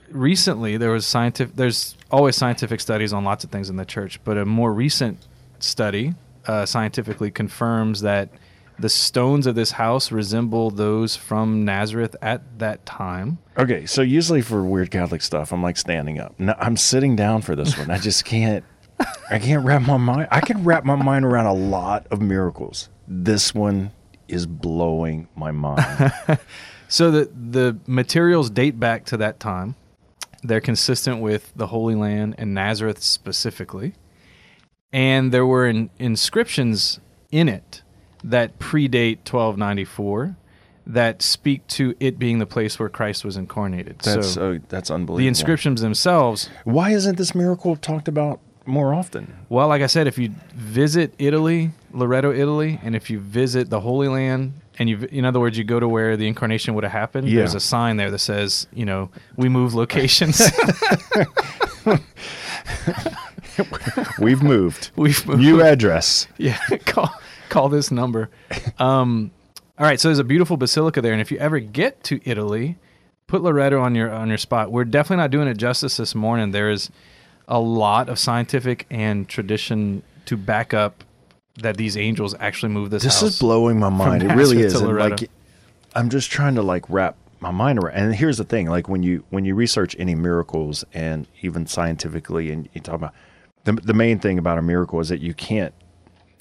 recently there was scientific. There's always scientific studies on lots of things in the church, but a more recent study uh, scientifically confirms that the stones of this house resemble those from Nazareth at that time. okay, so usually for weird Catholic stuff, I'm like standing up. No, I'm sitting down for this one. I just can't. I can't wrap my mind. I can wrap my mind around a lot of miracles. This one is blowing my mind. So the the materials date back to that time. They're consistent with the Holy Land and Nazareth specifically. And there were in, inscriptions in it that predate 1294 that speak to it being the place where Christ was incarnated. That's so uh, that's unbelievable. the inscriptions themselves, Why isn't this miracle talked about more often? well, like I said, if you visit Italy, Loreto, Italy, and if you visit the Holy Land, and you, in other words, you go to where the incarnation would have happened, Yeah. there's a sign there that says, you know, we move locations. We've moved. We've moved. New address. Yeah, call call this number. Um, all right, so there's a beautiful basilica there, and if you ever get to Italy, put Loreto on your on your spot. We're definitely not doing it justice this morning. There is a lot of scientific and tradition to back up that these angels actually move this. This is blowing my mind. It really is. And, like, I'm just trying to like wrap my mind around. And here's the thing: like when you when you research any miracles, and even scientifically, and you talk about the the main thing about a miracle is that you can't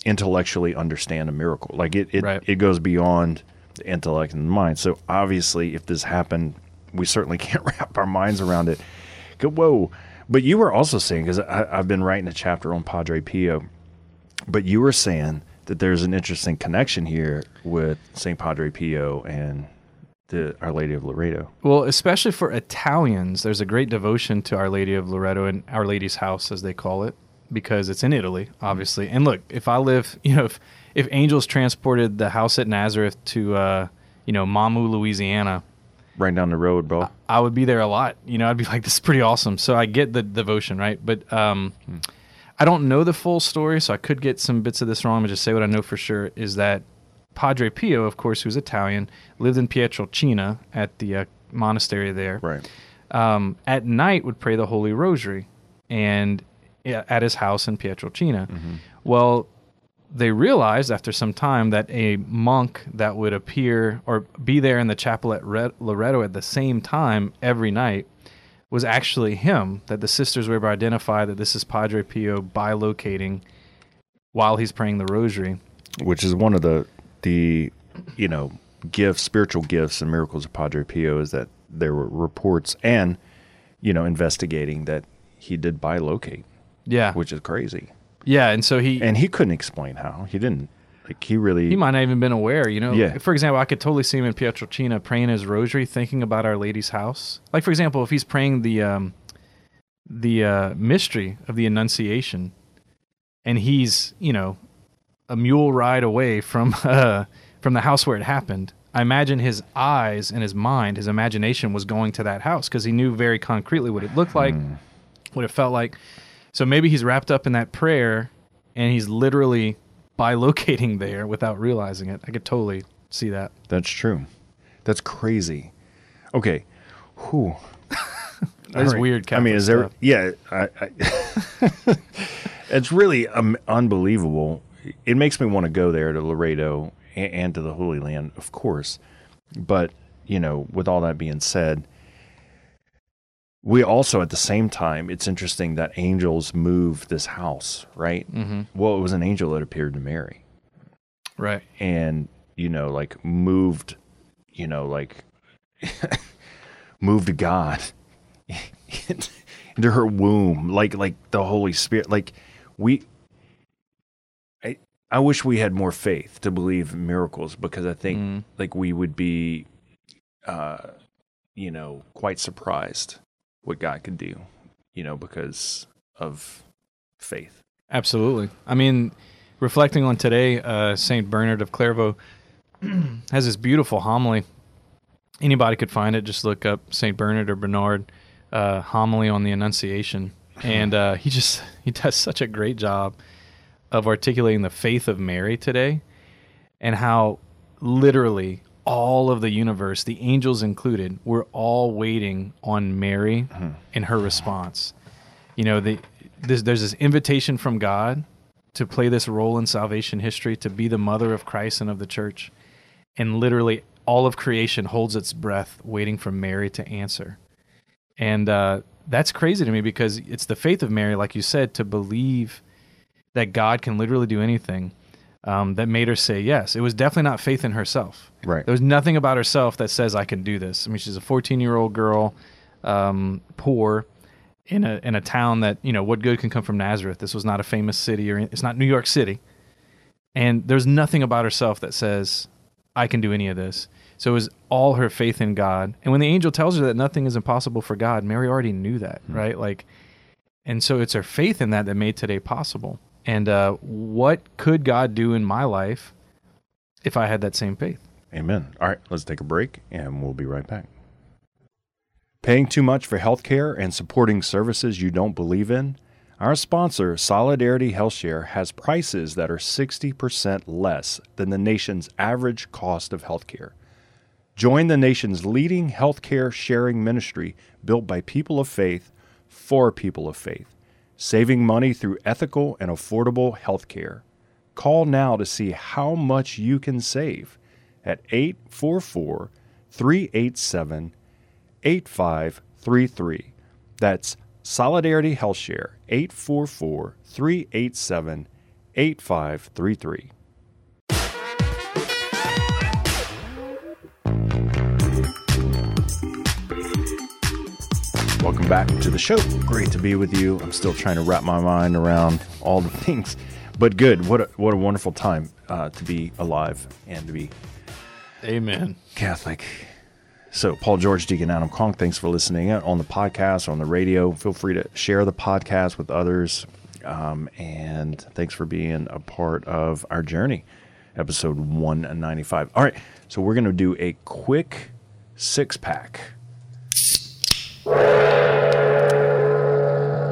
intellectually understand a miracle. Like it it, Right. it goes beyond the intellect and the mind. So obviously, if this happened, we certainly can't wrap our minds around it. Go- Whoa! But you were also saying because I've been writing a chapter on Padre Pio, but you were saying that there's an interesting connection here with Saint Padre Pio and the Our Lady of Loreto. Well, especially for Italians, there's a great devotion to Our Lady of Loreto and Our Lady's House, as they call it, because it's in Italy, obviously. And look, if I live, you know, if if angels transported the house at Nazareth to, uh, you know, Mamou, Louisiana, Right down the road, bro. I would be there a lot. You know, I'd be like, this is pretty awesome. So I get the devotion, right? But um, I don't know the full story, so I could get some bits of this wrong. But just say what I know for sure is that Padre Pio, of course, who's Italian, lived in Pietrelcina at the uh, monastery there. Right. Um, at night, would pray the Holy Rosary, and yeah, at his house in Pietrelcina. Well, they realized after some time that a monk that would appear or be there in the chapel at Red- Loreto at the same time every night was actually him. That the sisters were able to identify that this is Padre Pio bilocating while he's praying the Rosary. Which is one of the the you know gifts, spiritual gifts, and miracles of Padre Pio is that there were reports and you know investigating that he did bilocate, Yeah, which is crazy. yeah, and so he And he couldn't explain how. He didn't. Like he really. He might not even been aware, you know. Yeah. For example, I could totally see him in Pietrelcina praying his rosary, thinking about Our Lady's house. Like for example, if he's praying the um, the uh, mystery of the Annunciation, and he's you know a mule ride away from uh, from the house where it happened. I imagine his eyes and his mind, his imagination was going to that house because he knew very concretely what it looked like, what it felt like. So maybe he's wrapped up in that prayer and he's literally bilocating there without realizing it. I could totally see that. That's true. That's crazy. Okay. Whew. That is right. weird. I mean, is there? stuff. Yeah, I, I, it's really um, unbelievable. It makes me want to go there to Loreto and, and to the Holy Land, of course. But you know, with all that being said, we also at the same time, it's interesting that angels move this house, right? Mm-hmm. Well, it was an angel that appeared to Mary right? and you know like moved you know like moved god into her womb like like the holy spirit like we i wish we had more faith to believe in miracles because i think Mm. like we would be uh you know quite surprised what god could do you know because of faith Absolutely. I mean, reflecting on today, uh, Saint Bernard of Clairvaux has this beautiful homily. Anybody could find it. Just look up Saint Bernard or Bernard uh, homily on the Annunciation, and uh, he just he does such a great job of articulating the faith of Mary today, and how literally all of the universe, the angels included, were all waiting on Mary and her response. You know, the, this, there's this invitation from God to play this role in salvation history, to be the mother of Christ and of the church. And literally all of creation holds its breath, waiting for Mary to answer. And uh, that's crazy to me because it's the faith of Mary, like you said, to believe that God can literally do anything um, that made her say yes. It was definitely not faith in herself. Right. There was nothing about herself that says I can do this. I mean, she's a 14 year old girl, um, poor, in a in a town that you know what good can come from Nazareth. This was not a famous city, or it's not New York City, and there's nothing about herself that says I can do any of this. So it was all her faith in God. And when the angel tells her that nothing is impossible for God, Mary already knew that, right? Like, and so it's her faith in that that made today possible. And uh, what could God do in my life if I had that same faith? Amen. All right, let's take a break and we'll be right back. Paying too much for healthcare and supporting services you don't believe in? Our sponsor, Solidarity HealthShare, has prices that are 60% less than the nation's average cost of healthcare. Join the nation's leading healthcare sharing ministry built by people of faith for people of faith, saving money through ethical and affordable health care. Call now to see how much you can save at 844 387 8533. That's Solidarity HealthShare 844 387 8533. Welcome back to the show. Great to be with you. I'm still trying to wrap my mind around all the things, but good. What a, what a wonderful time uh, to be alive and to be Amen. Catholic. So, Paul George, Deacon Adam Conk, thanks for listening on the podcast, on the radio. Feel free to share the podcast with others. Um, and thanks for being a part of our journey, episode 195. All right, so we're going to do a quick six pack.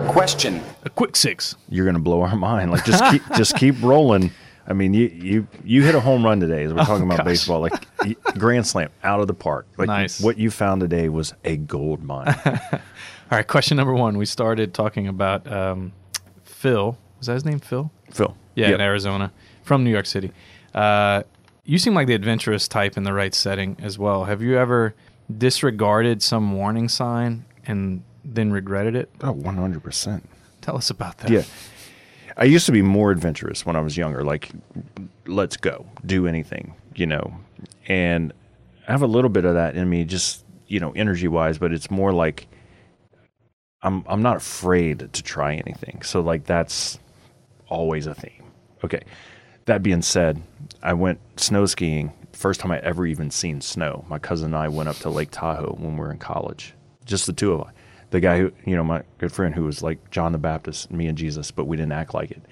Question. A quick six. You're going to blow our mind. Like just keep just keep rolling. I mean, you you you hit a home run today. As we're talking about gosh. baseball, like grand slam out of the park. Like Nice. what you found today was a gold mine. All right, question number one. We started talking about um, Phil. Was that his name, Phil? Phil. Yeah, Yep. in Arizona, from New York City. Uh, you seem like the adventurous type in the right setting as well. Have you ever disregarded some warning sign and then regretted it? Oh, 100%. Tell us about that. Yeah. I used to be more adventurous when I was younger. Like, let's go, do anything, you know. And I have a little bit of that in me, just you know, energy wise. But it's more like I'm I'm not afraid to try anything. So like that's always a theme. Okay. That being said, I went snow skiing. First time I ever even seen snow. My cousin and I went up to Lake Tahoe when we were in college. Just the two of us. The guy who, you know, my good friend who was like John the Baptist, me and Jesus, but we didn't act like it.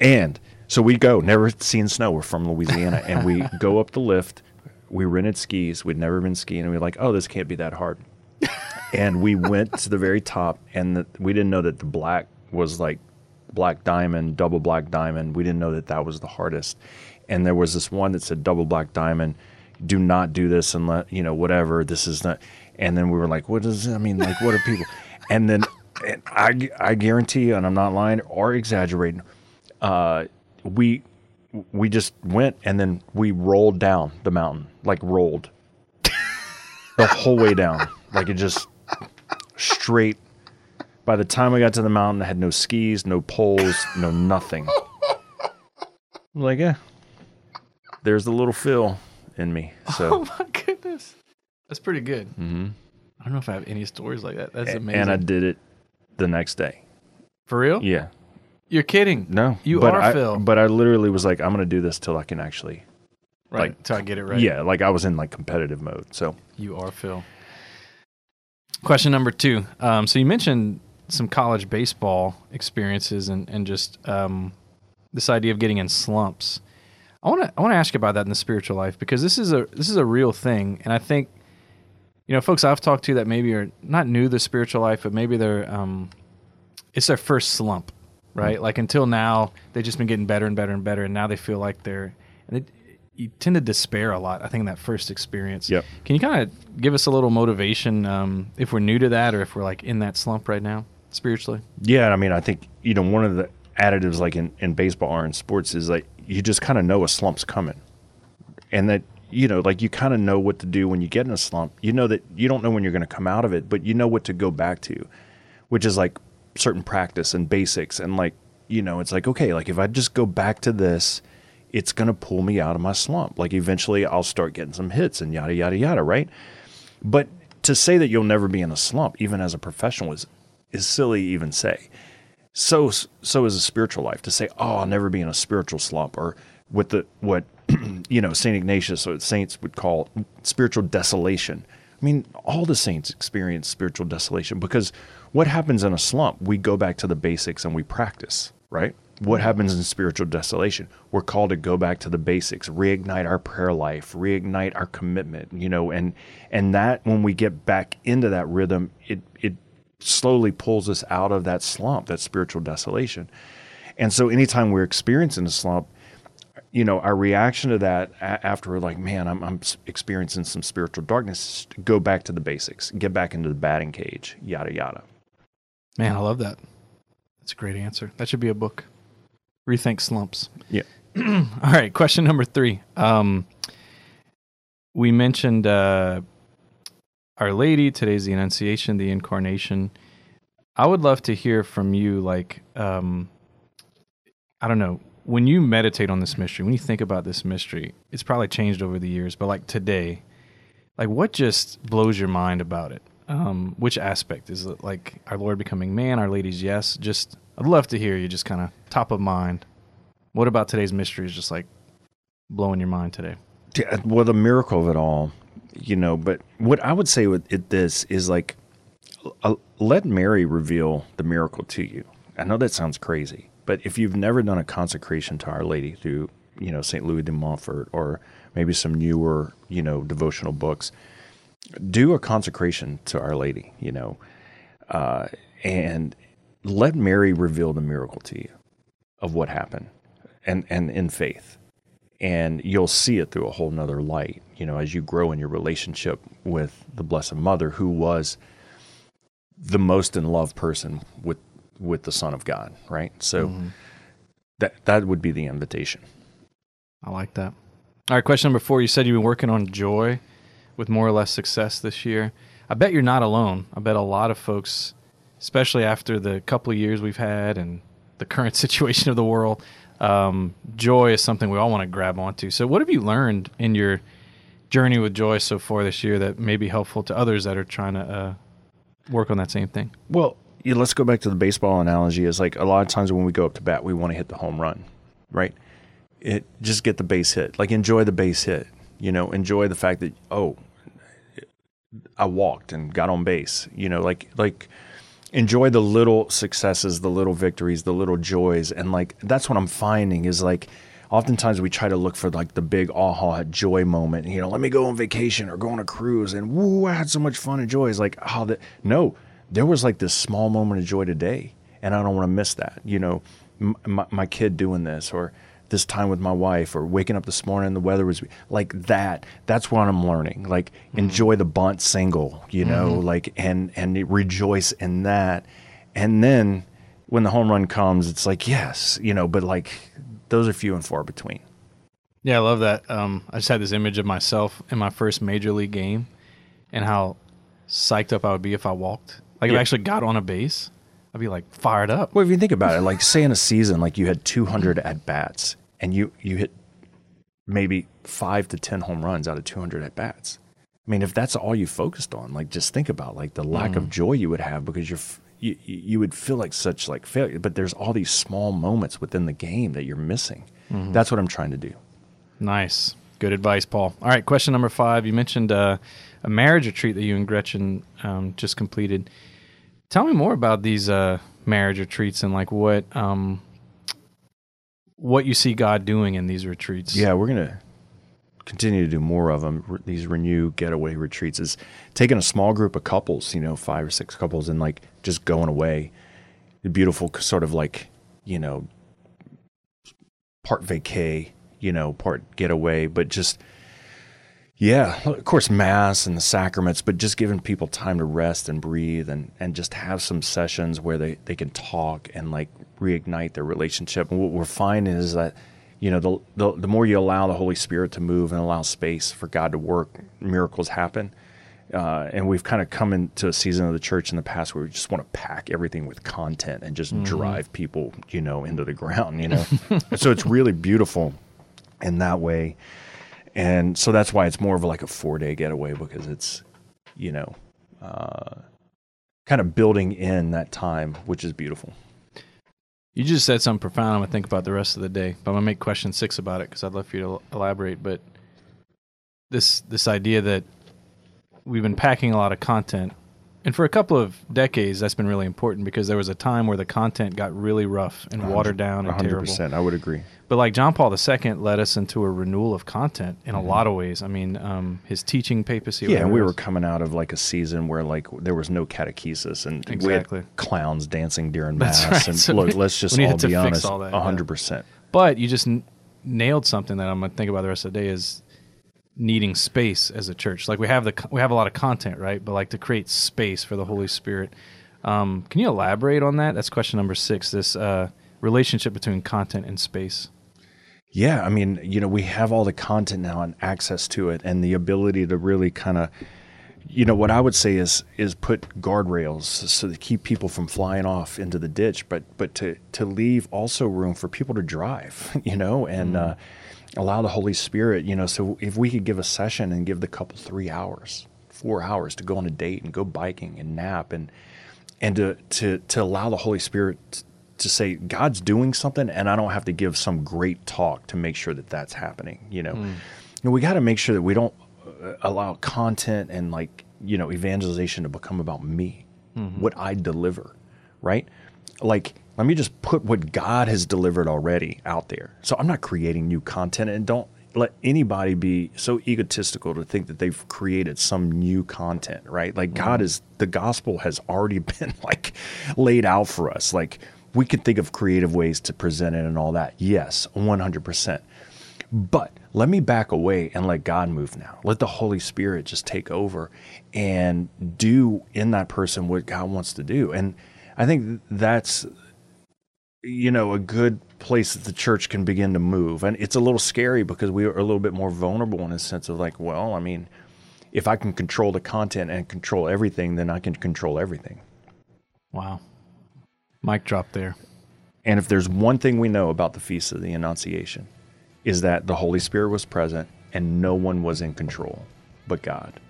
And so we go, never seen snow. We're from Louisiana, and we go up the lift. We rented skis. We'd never been skiing, and we are like, oh, this can't be that hard. and we went to the very top, and the, we didn't know that the black was like black diamond, double black diamond. We didn't know that that was the hardest. And there was this one that said double black diamond. Do not do this let you know whatever. This is not. And then we were like, what does I mean? Like, what are people? And then and I I guarantee you, and I'm not lying or exaggerating. Uh, we we just went and then we rolled down the mountain, like rolled the whole way down, like it just straight. By the time we got to the mountain, I had no skis, no poles, no nothing. I'm like, yeah, there's the little Phil in me. So. Oh my goodness, that's pretty good. Mm-hmm. I don't know if I have any stories like that. That's amazing. and I did it the next day. For real? Yeah, You're kidding? no, You but are I, Phil. But I literally was like, I'm gonna do this till I can actually, right. like- Until I get it right. yeah, like I was in like competitive mode. So, You are Phil. Question number two. Um, so you mentioned some college baseball experiences and, and just um, this idea of getting in slumps. I want to I want to ask you about that in the spiritual life because this is a this is a real thing, and I think you know folks I've talked to that maybe are not new to the spiritual life, but maybe they're um, it's their first slump, right? Like until now they've just been getting better and better and better, and now they feel like they're and it, you tend to despair a lot. I think in that first experience. Yep. Can you kind of give us a little motivation um, if we're new to that, or if we're like in that slump right now spiritually? Yeah, I mean, I think you know one of the additives, like in, in baseball or in sports, is like you just kind of know a slump's coming, and that you know, like you kind of know what to do when you get in a slump. You know that you don't know when you're going to come out of it, but you know what to go back to, which is like certain practice and basics, and like you know, it's like okay, like if I just go back to this, it's going to pull me out of my slump. Like eventually, I'll start getting some hits and yada yada yada, right? But to say that you'll never be in a slump, even as a professional, is is silly even say. So so is a spiritual life to say, oh, I'll never be in a spiritual slump, or with the what you know Saint Ignatius or saints would call spiritual desolation. I mean, all the saints experience spiritual desolation because what happens in a slump? We go back to the basics and we practice, right? What happens in spiritual desolation? We're called to go back to the basics, reignite our prayer life, reignite our commitment, you know, and and that when we get back into that rhythm, it it slowly pulls us out of that slump, that spiritual desolation. And so anytime we're experiencing a slump, you know, our reaction to that after we're like, man, I'm, I'm experiencing some spiritual darkness, go back to the basics, get back into the batting cage, yada, yada. Man, I love that. That's a great answer. That should be a book. Rethink slumps. Yeah. All right, question number three. Um, we mentioned uh, Our Lady. Today's the Annunciation, the Incarnation. I would love to hear from you, like, um, I don't know, when you meditate on this mystery, when you think about this mystery, it's probably changed over the years, but like today, like what just blows your mind about it? Um, which aspect is it? Like our Lord becoming man, Our Lady's yes. Just I'd love to hear you. Just kind of top of mind. What about today's mystery is just like blowing your mind today? Well, the miracle of it all, you know. But what I would say with it, this is like, uh, let Mary reveal the miracle to you. I know that sounds crazy, but if you've never done a consecration to Our Lady through, you know, St. Louis de Montfort or maybe some newer, you know, devotional books, do a consecration to Our Lady, you know, uh, and let Mary reveal the miracle to you of what happened, and and in faith and you'll see it through a whole nother light you know as you grow in your relationship with the blessed mother who was the most in love person with with the son of god right so Mm-hmm. that that would be the invitation I like that. All right, question number four. You said you've been working on joy with more or less success this year. I bet you're not alone. I bet a lot of folks, especially after the couple of years we've had and the current situation of the world, um, joy is something we all want to grab onto. So, what have you learned in your journey with joy so far this year that may be helpful to others that are trying to uh, work on that same thing? well yeah, let's go back to the baseball analogy is like a lot of times when we go up to bat we want to hit the home run right it just get the base hit like enjoy the base hit you know enjoy the fact that oh I walked and got on base. You know, like like enjoy the little successes, the little victories, the little joys, and like that's what I'm finding is like oftentimes we try to look for like the big aha joy moment. You know, let me go on vacation or go on a cruise and woo, I had so much fun and joy. It's like ah, oh, that no, there was like this small moment of joy today, and I don't want to miss that. You know, m- my, my kid doing this or this time with my wife or waking up this morning the weather was like that that's what i'm learning like enjoy the bunt single you know like and and rejoice in that and then when the home run comes it's like yes you know but like those are few and far between Yeah, I love that. Um, I just had this image of myself in my first major league game and how psyched up I would be if I walked. Like if I actually got on a base, I'd be like fired up. well if you think about it like say in a season like you had 200 at bats and you you hit maybe 5 to 10 home runs out of 200 at bats I mean, if that's all you focused on, like just think about like the lack of joy you would have because you're you, you would feel like such like failure. But there's all these small moments within the game that you're missing. That's what I'm trying to do. Nice. Good advice, Paul. All right, question number five. You mentioned uh, a marriage retreat that you and Gretchen um, just completed. Tell me more about these uh, marriage retreats and like what um, what you see God doing in these retreats. Yeah, we're gonna continue to do more of them. These renew getaway retreats is taking a small group of couples, you know, five or six couples, and like just going away. The beautiful sort of like you know part vacay, you know, part getaway, but just yeah, of course, mass and the sacraments, but just giving people time to rest and breathe and, and just have some sessions where they, they can talk and like reignite their relationship. And what we're finding is that, you know, the, the, the more you allow the Holy Spirit to move and allow space for God to work, miracles happen. Uh, and we've kind of come into a season of the church in the past where we just want to pack everything with content and just drive people, you know, into the ground, you know. so it's really beautiful in that way and so that's why it's more of like a four day getaway because it's you know uh, kind of building in that time which is beautiful You just said something profound. I'm gonna think about the rest of the day, but I'm gonna make question six about it because I'd love for you to elaborate. But this this idea that we've been packing a lot of content, and for a couple of decades, that's been really important because there was a time where the content got really rough and watered down and terrible. 100% i would agree But like John Paul II led us into a renewal of content in a lot of ways. I mean, um, his teaching papacy. Mm-hmm. yeah and we were coming out of like a season where like there was no catechesis and Exactly. we had clowns dancing during That's mass right. and So look let's just all be honest that, 100% But you just n- nailed something that I'm gonna think about the rest of the day is needing space as a church. Like we have the we have a lot of content, right? But like to create space for the Holy Spirit. Um, can you elaborate on that? That's question number six. This uh, relationship between content and space. Yeah, I mean, you know, we have all the content now and access to it, and the ability to really kind of, you know, what I would say is is put guardrails so to keep people from flying off into the ditch, but but to to leave also room for people to drive, you know, and uh, allow the Holy Spirit, you know. So if we could give a session and give the couple three hours, four hours to go on a date and go biking and nap and and to to to allow the Holy Spirit to say God's doing something, and I don't have to give some great talk to make sure that that's happening. You know, you know we got to make sure that we don't uh, allow content and like you know evangelization to become about me, what I deliver, right? Like let me just put what God has delivered already out there. So I'm not creating new content, and don't let anybody be so egotistical to think that they've created some new content, right? Like God mm-hmm. is the gospel has already been like laid out for us. Like we can think of creative ways to present it and all that. Yes, 100%. But let me back away and let God move now. Let the Holy Spirit just take over and do in that person what God wants to do. And I think that's you know a good place that the church can begin to move. And it's a little scary because we are a little bit more vulnerable in a sense of like, well, I mean, if I can control the content and control everything, then I can control everything. Wow. Mic drop there. And if there's one thing we know about the Feast of the Annunciation, is that the Holy Spirit was present and no one was in control but God.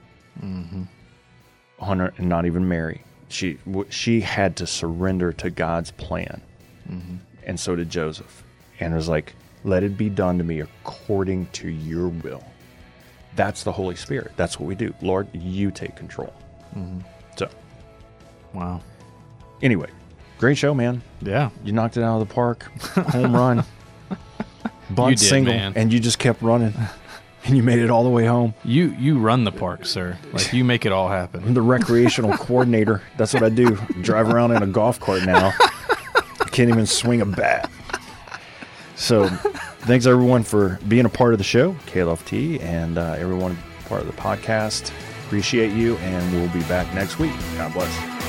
Mm-hmm. Hunter, and not even Mary. She she had to surrender to God's plan, Mm-hmm. and so did Joseph. And it was like, "Let it be done to me according to Your will." That's the Holy Spirit. That's what we do. Lord, You take control. Mm-hmm. So, Wow. anyway, great show, man. Yeah. You knocked it out of the park. Home run. Bunt did, single. man. And you just kept running. And you made it all the way home. You you run the park, sir. Like you make it all happen. I'm the recreational coordinator. That's what I do. Drive around in a golf cart now. Can't even swing a bat. So, thanks everyone for being a part of the show, KLFT, and uh, everyone part of the podcast. Appreciate you, and we'll be back next week. God bless.